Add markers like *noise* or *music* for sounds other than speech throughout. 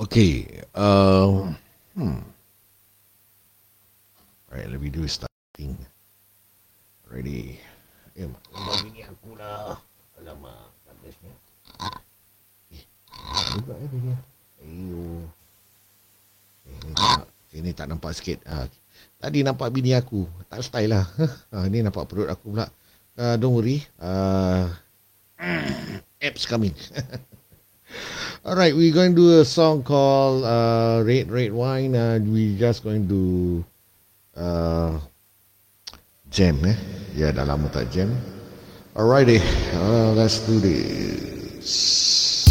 Okay. Uh, hmm. Alright, let me do starting. Ready. Eh, mak, bini aku lah. Alamak, habisnya. Eh, juga eh bini. Ayo. Eh, ni tak, sini tak nampak sikit. Ha, tadi nampak bini aku. Tak style lah. *laughs* Ha, ni nampak perut aku pula. Uh, don't worry. Uh, *coughs* apps coming. *laughs* All right, we're going to do a song called uh, "Red Red Wine." Uh, we just going to uh, jam, eh? Ya, dah lama tak jam. Uh, let's do this.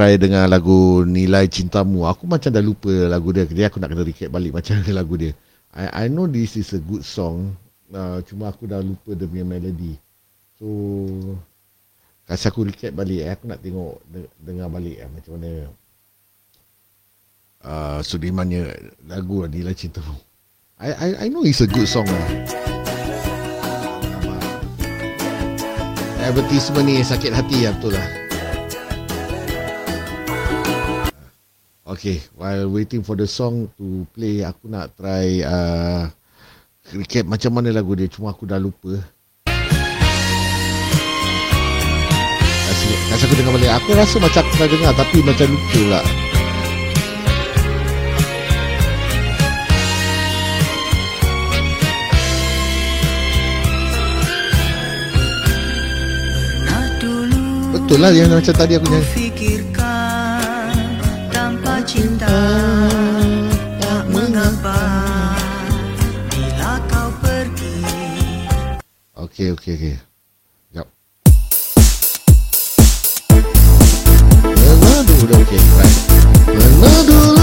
Try dengan lagu Nilai Cintamu. Aku macam dah lupa lagu dia. Jadi aku nak kena recap balik macam mana *laughs* lagu dia. I, I know this is a good song. Uh, cuma aku dah lupa dia punya melody. So, kasih aku recap balik eh. Aku nak tengok, de- dengar balik eh, macam mana uh, Sudirmannya lagu Nilai Cintamu. I, I I know it's a good song lah. Advertisement ni sakit hati lah betul lah. Okay, while waiting for the song to play, aku nak try uh, recap macam mana lagu dia. Cuma aku dah lupa. Kasih, kasih aku dengar balik. Aku rasa macam aku pernah dengar tapi macam lupa lah. Dulu Betul lah yang macam tadi aku nyanyi. Okay, okay, okay. Sekejap. Pernah dulu dah okay, right. Pernah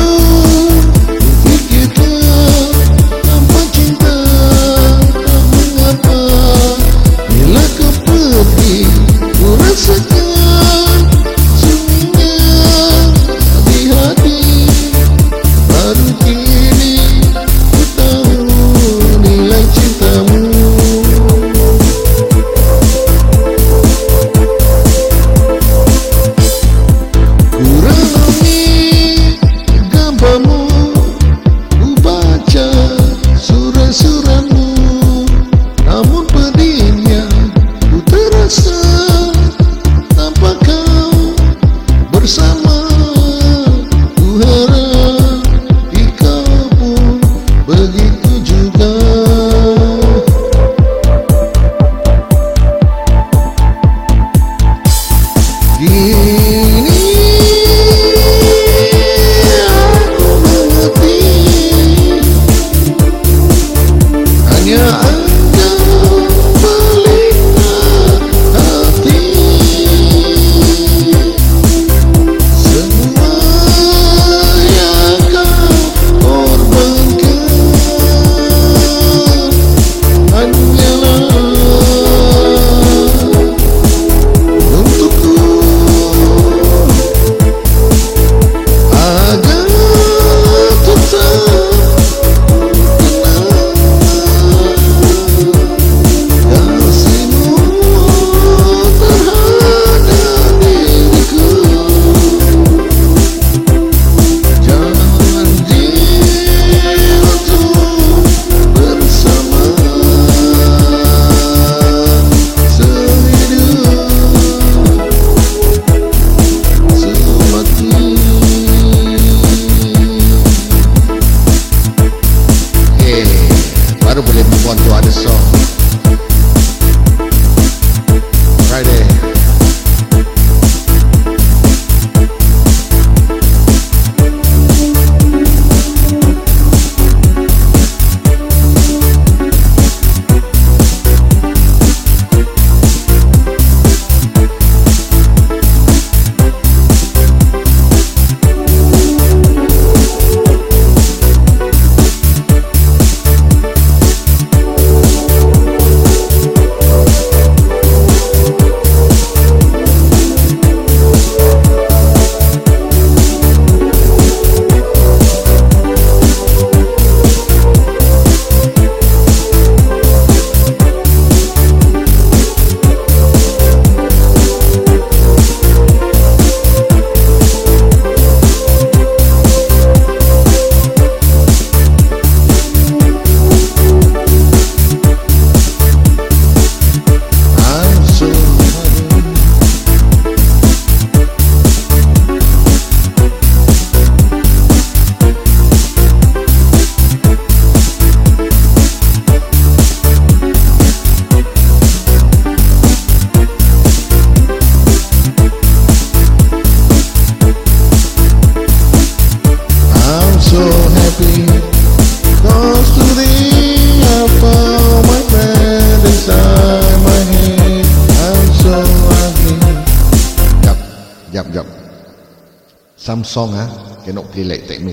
songa che cái ti lei te nu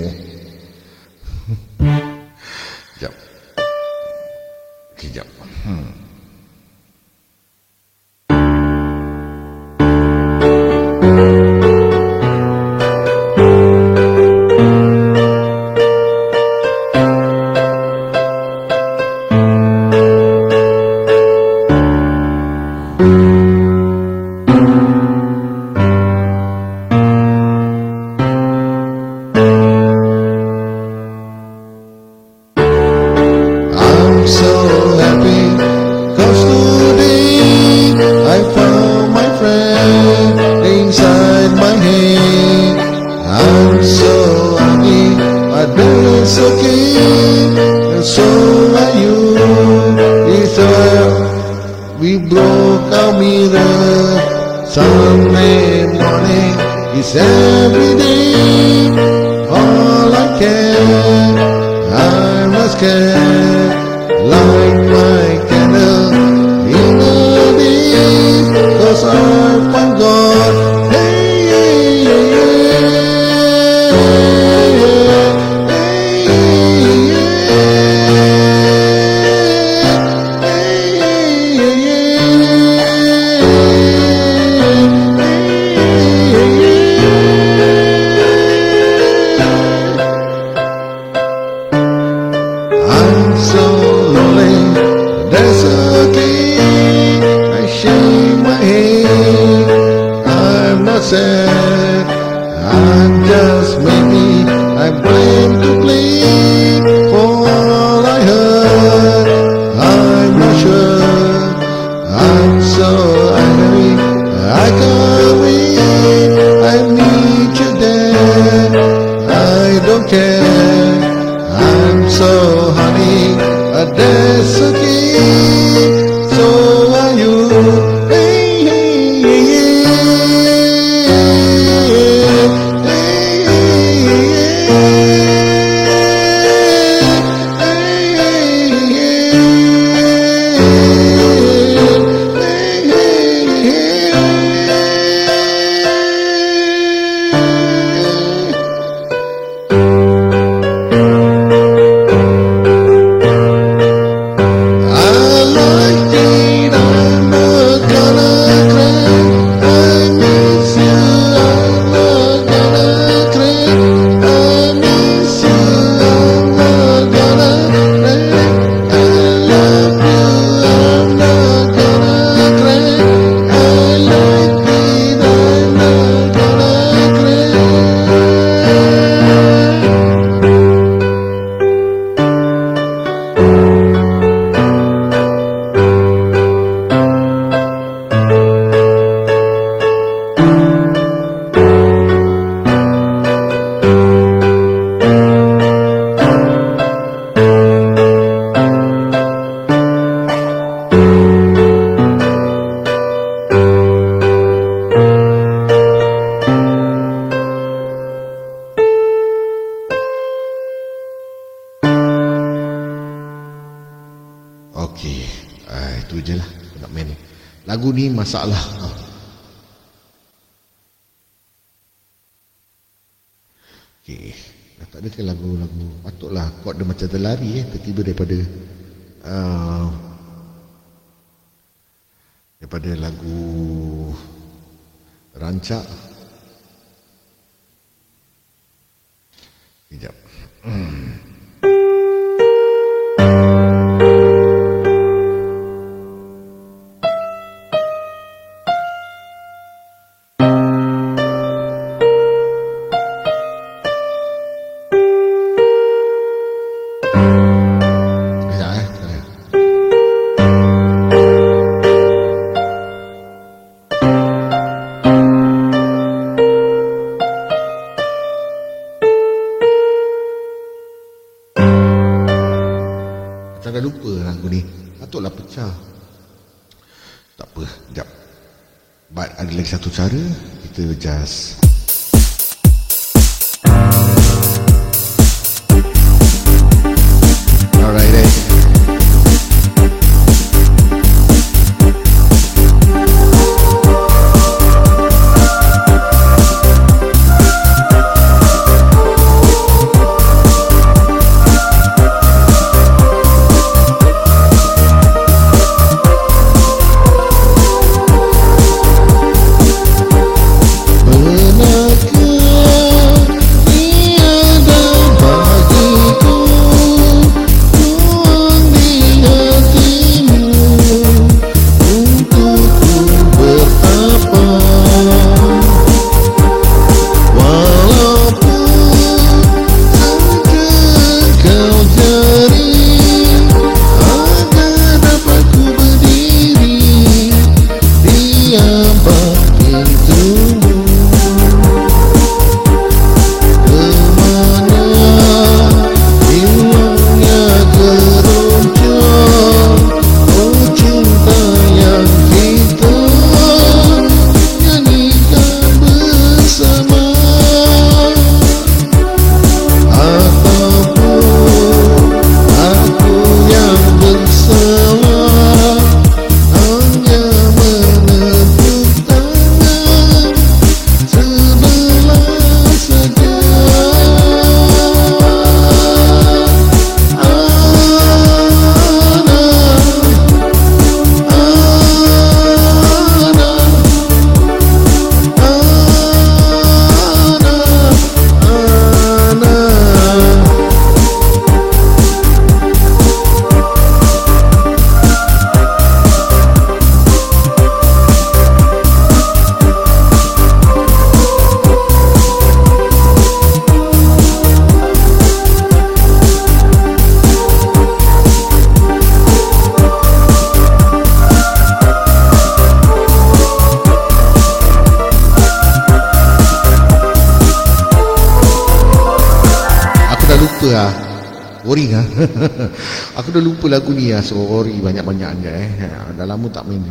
jap ki jap hmm. masalah Okey Tak ada lagu-lagu Patutlah kot dia macam terlari eh. Tiba-tiba daripada aku dah lupa lagu ni ah, ya sorry banyak-banyaknya eh ha, dah lama tak main.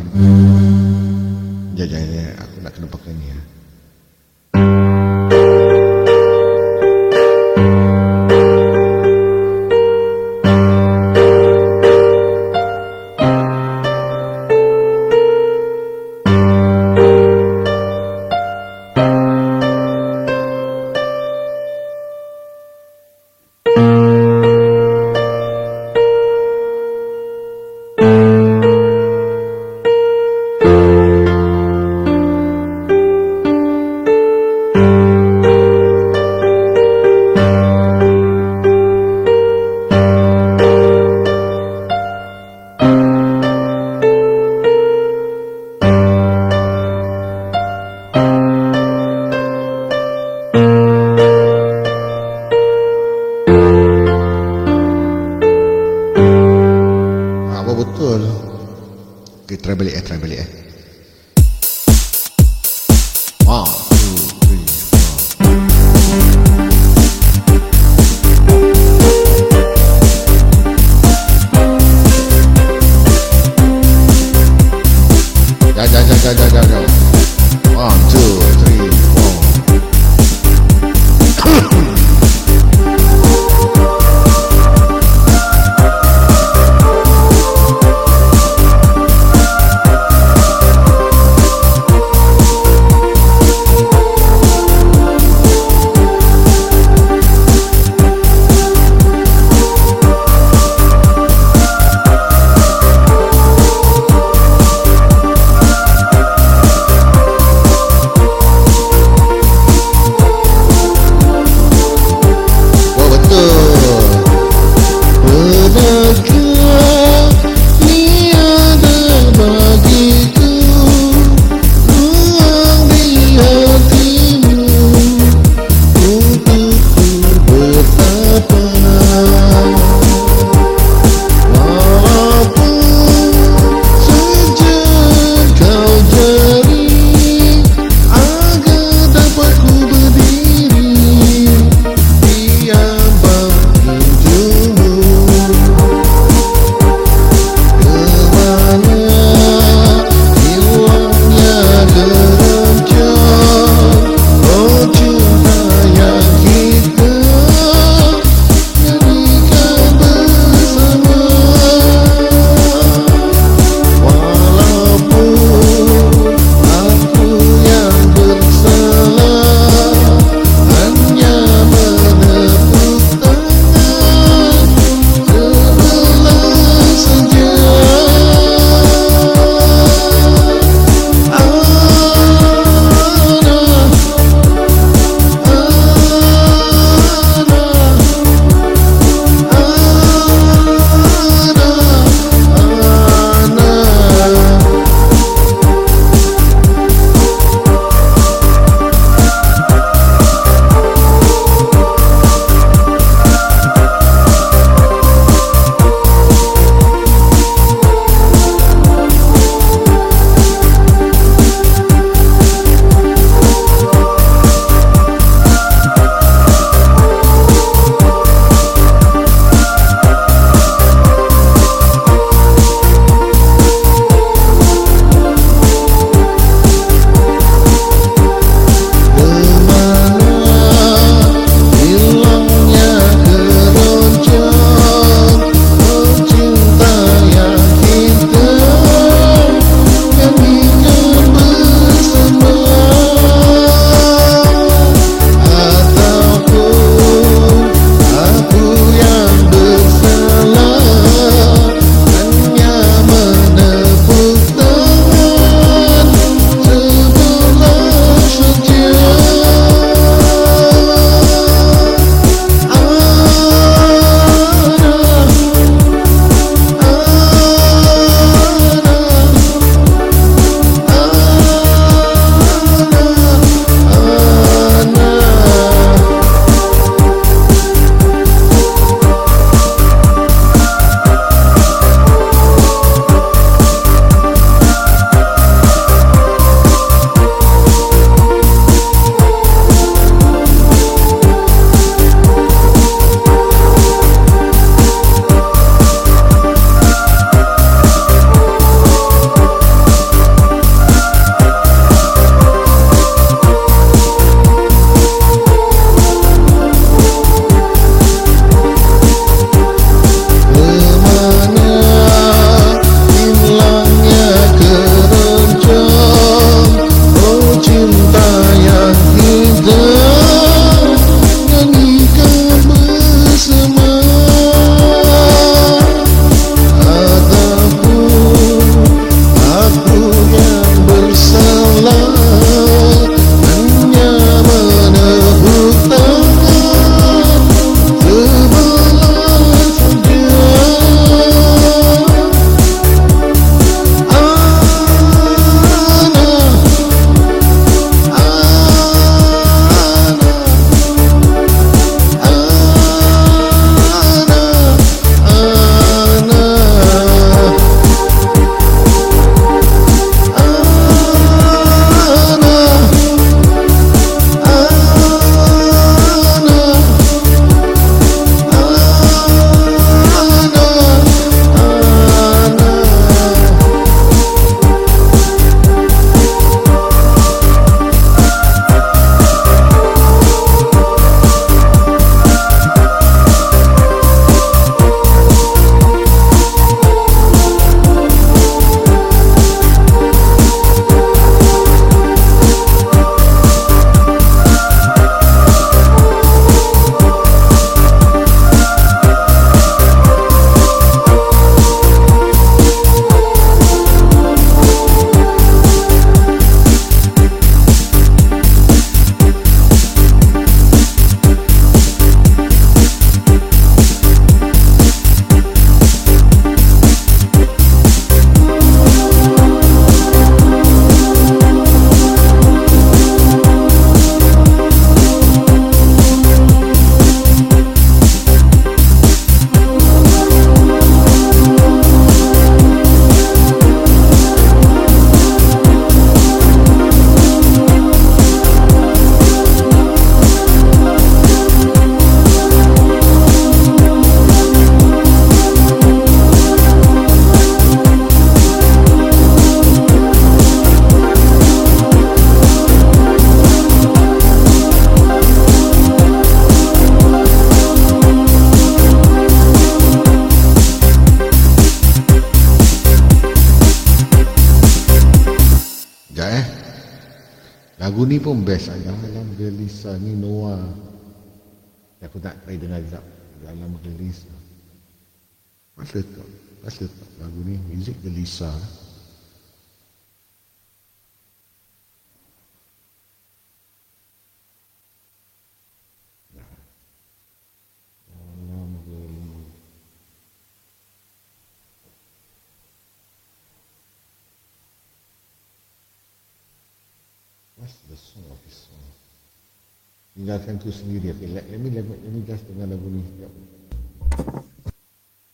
Tu sendiri. Okay, let, let me let, me- let me just dengar lagu ni. Sekejap.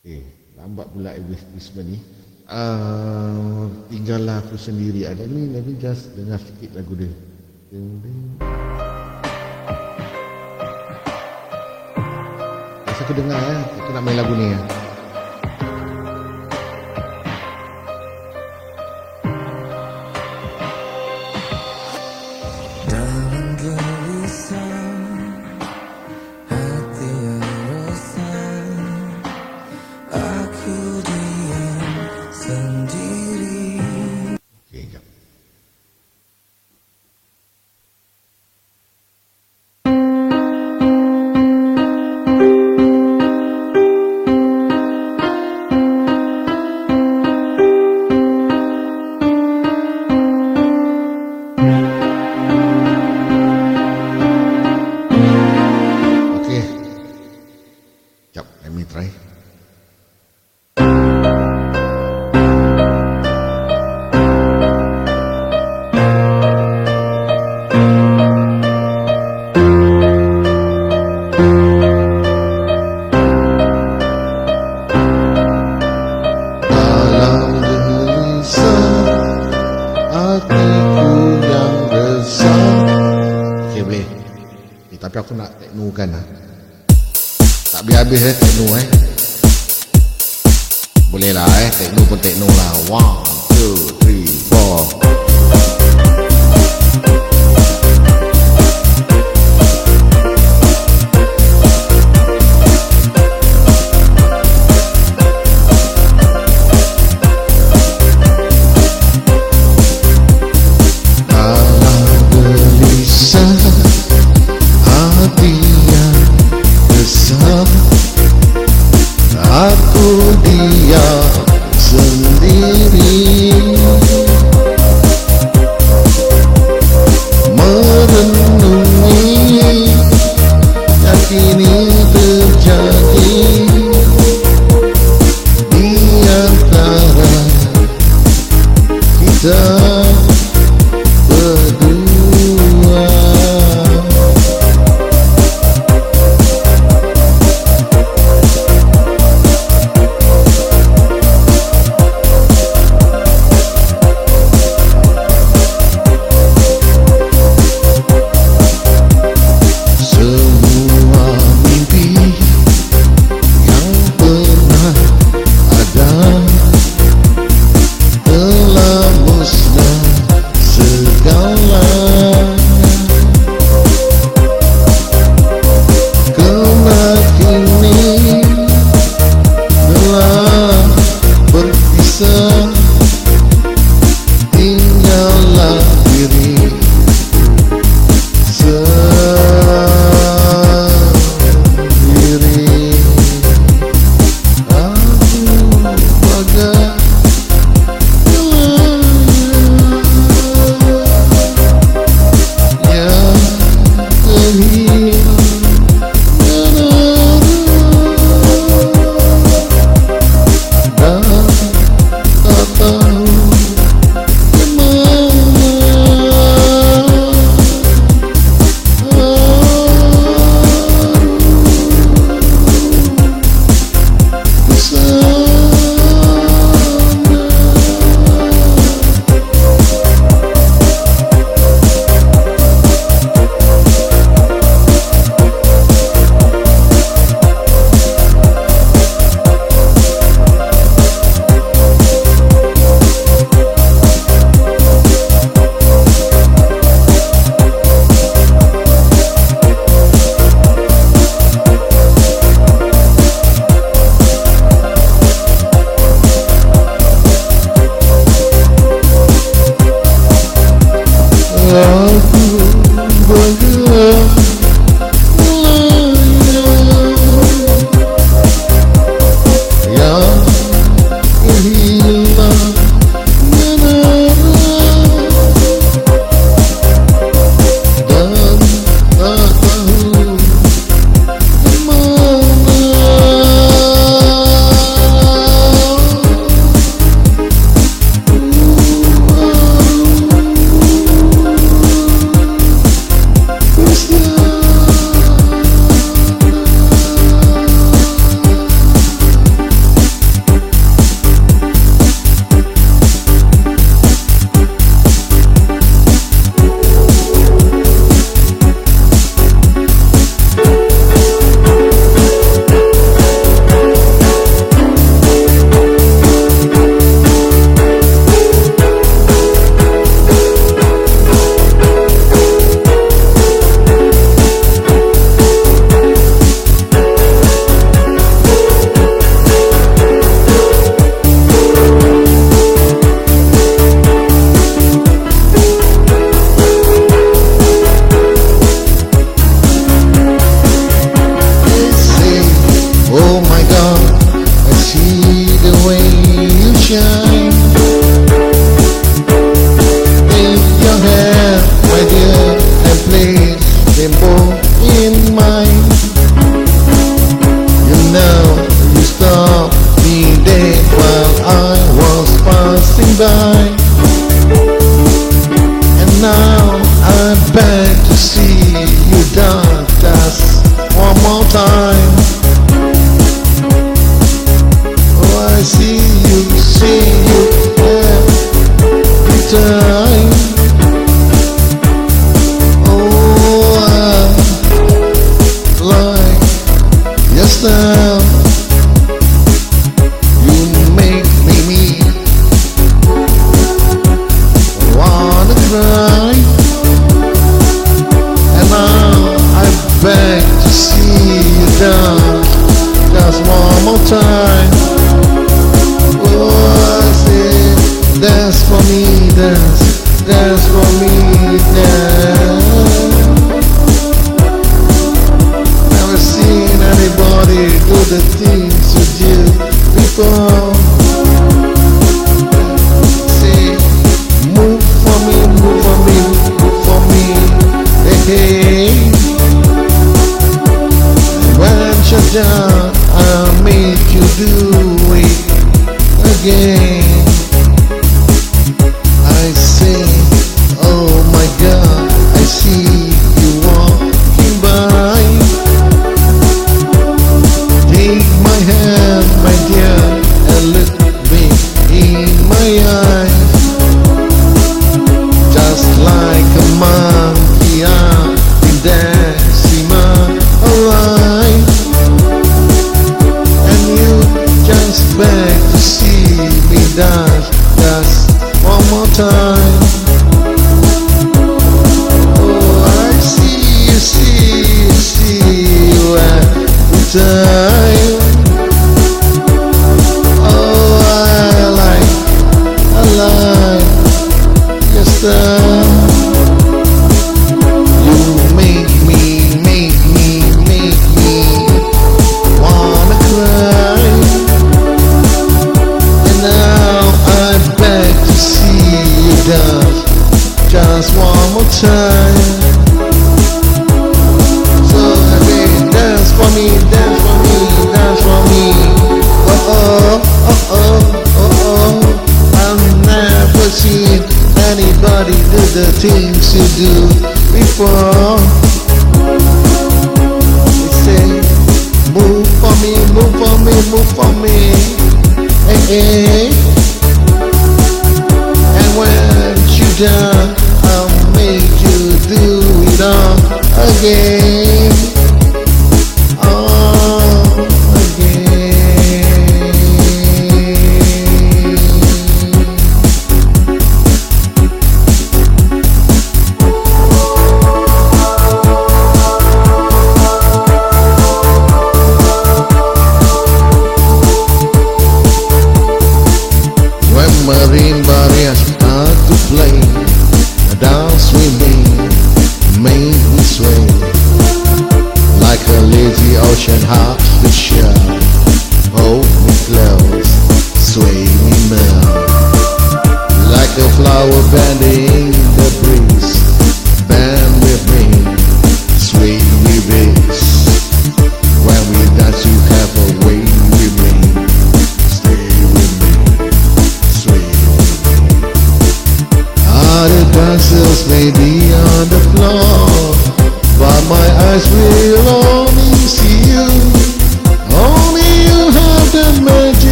Okay, lambat pula advertisement ni. Uh, tinggallah aku sendiri. Uh, let me let me just dengar sikit lagu dia. Ding, ding. Masa aku dengar eh, aku nak main lagu ni eh.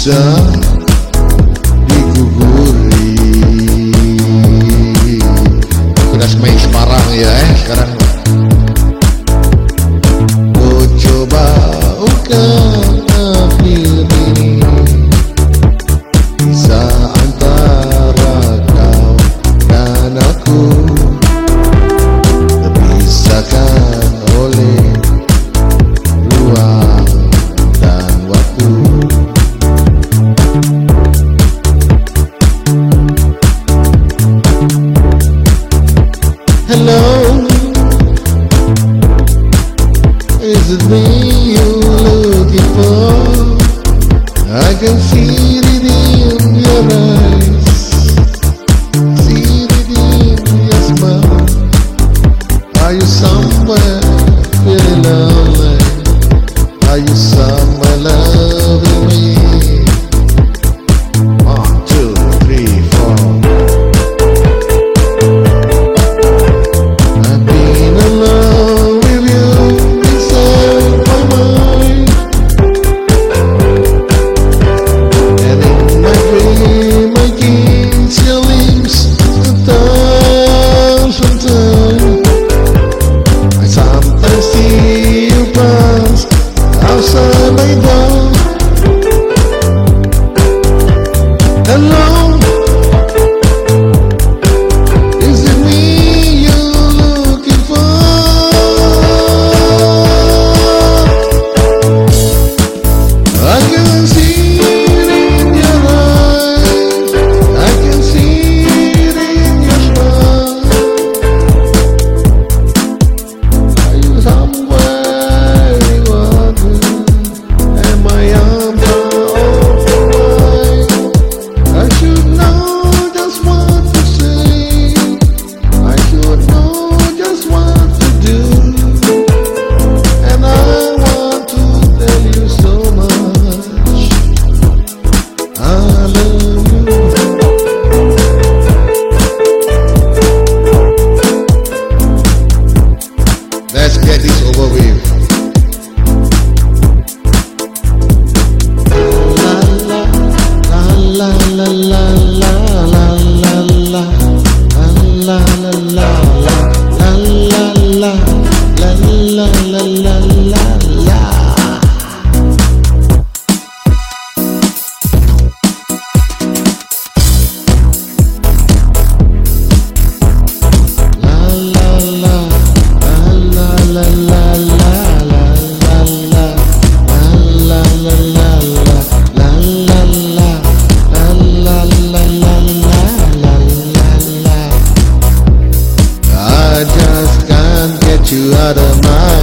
sun of my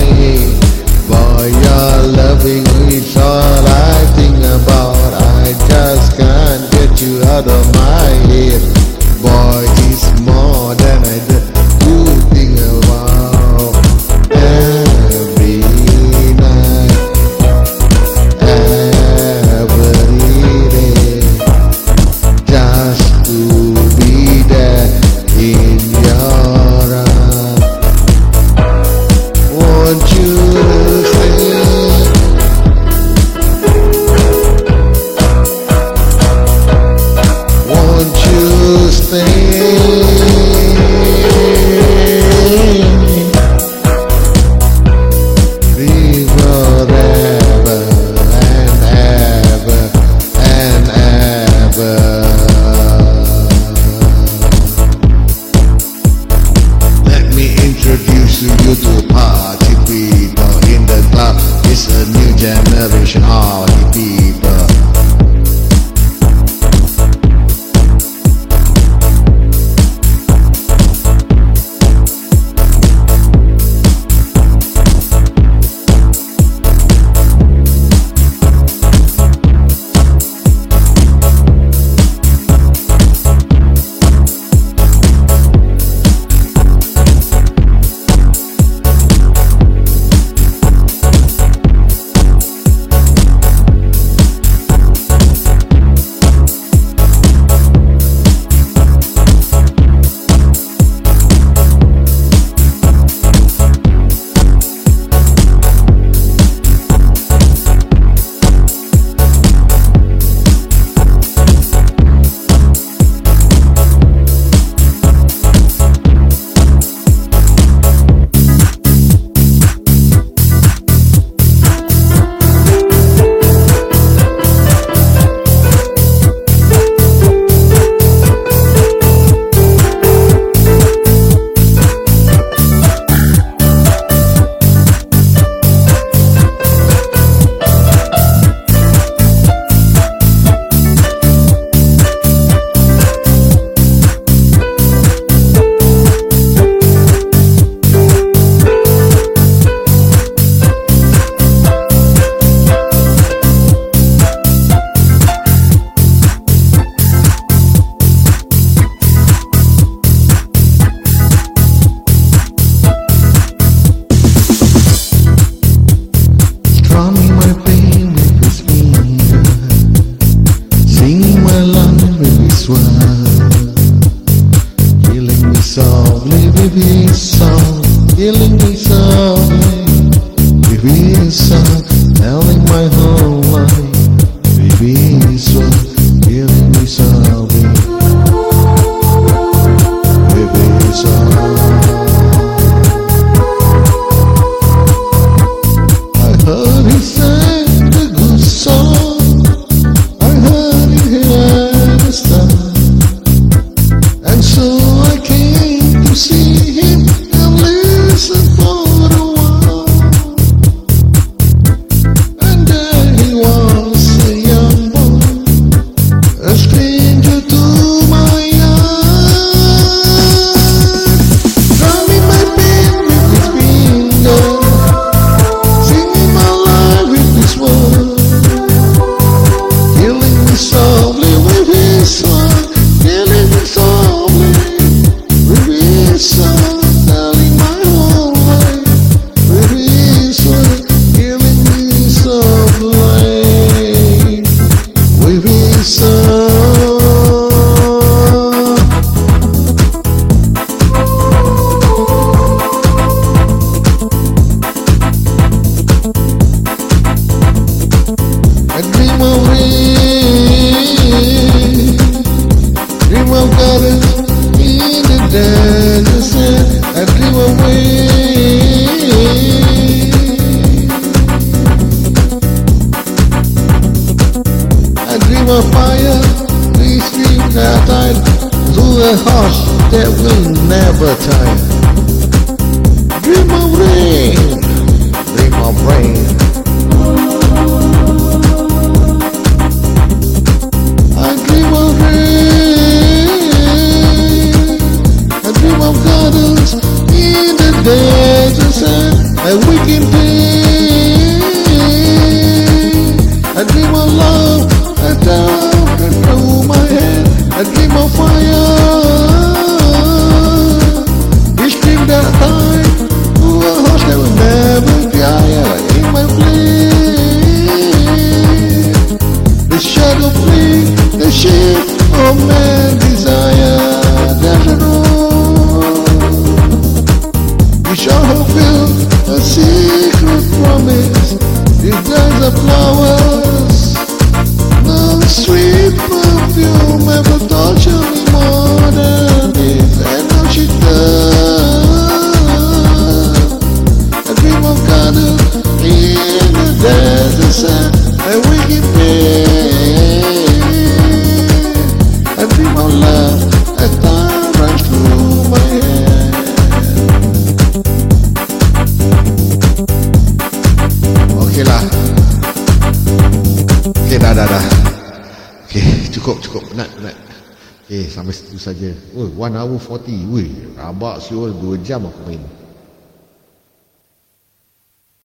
2 jam aku main.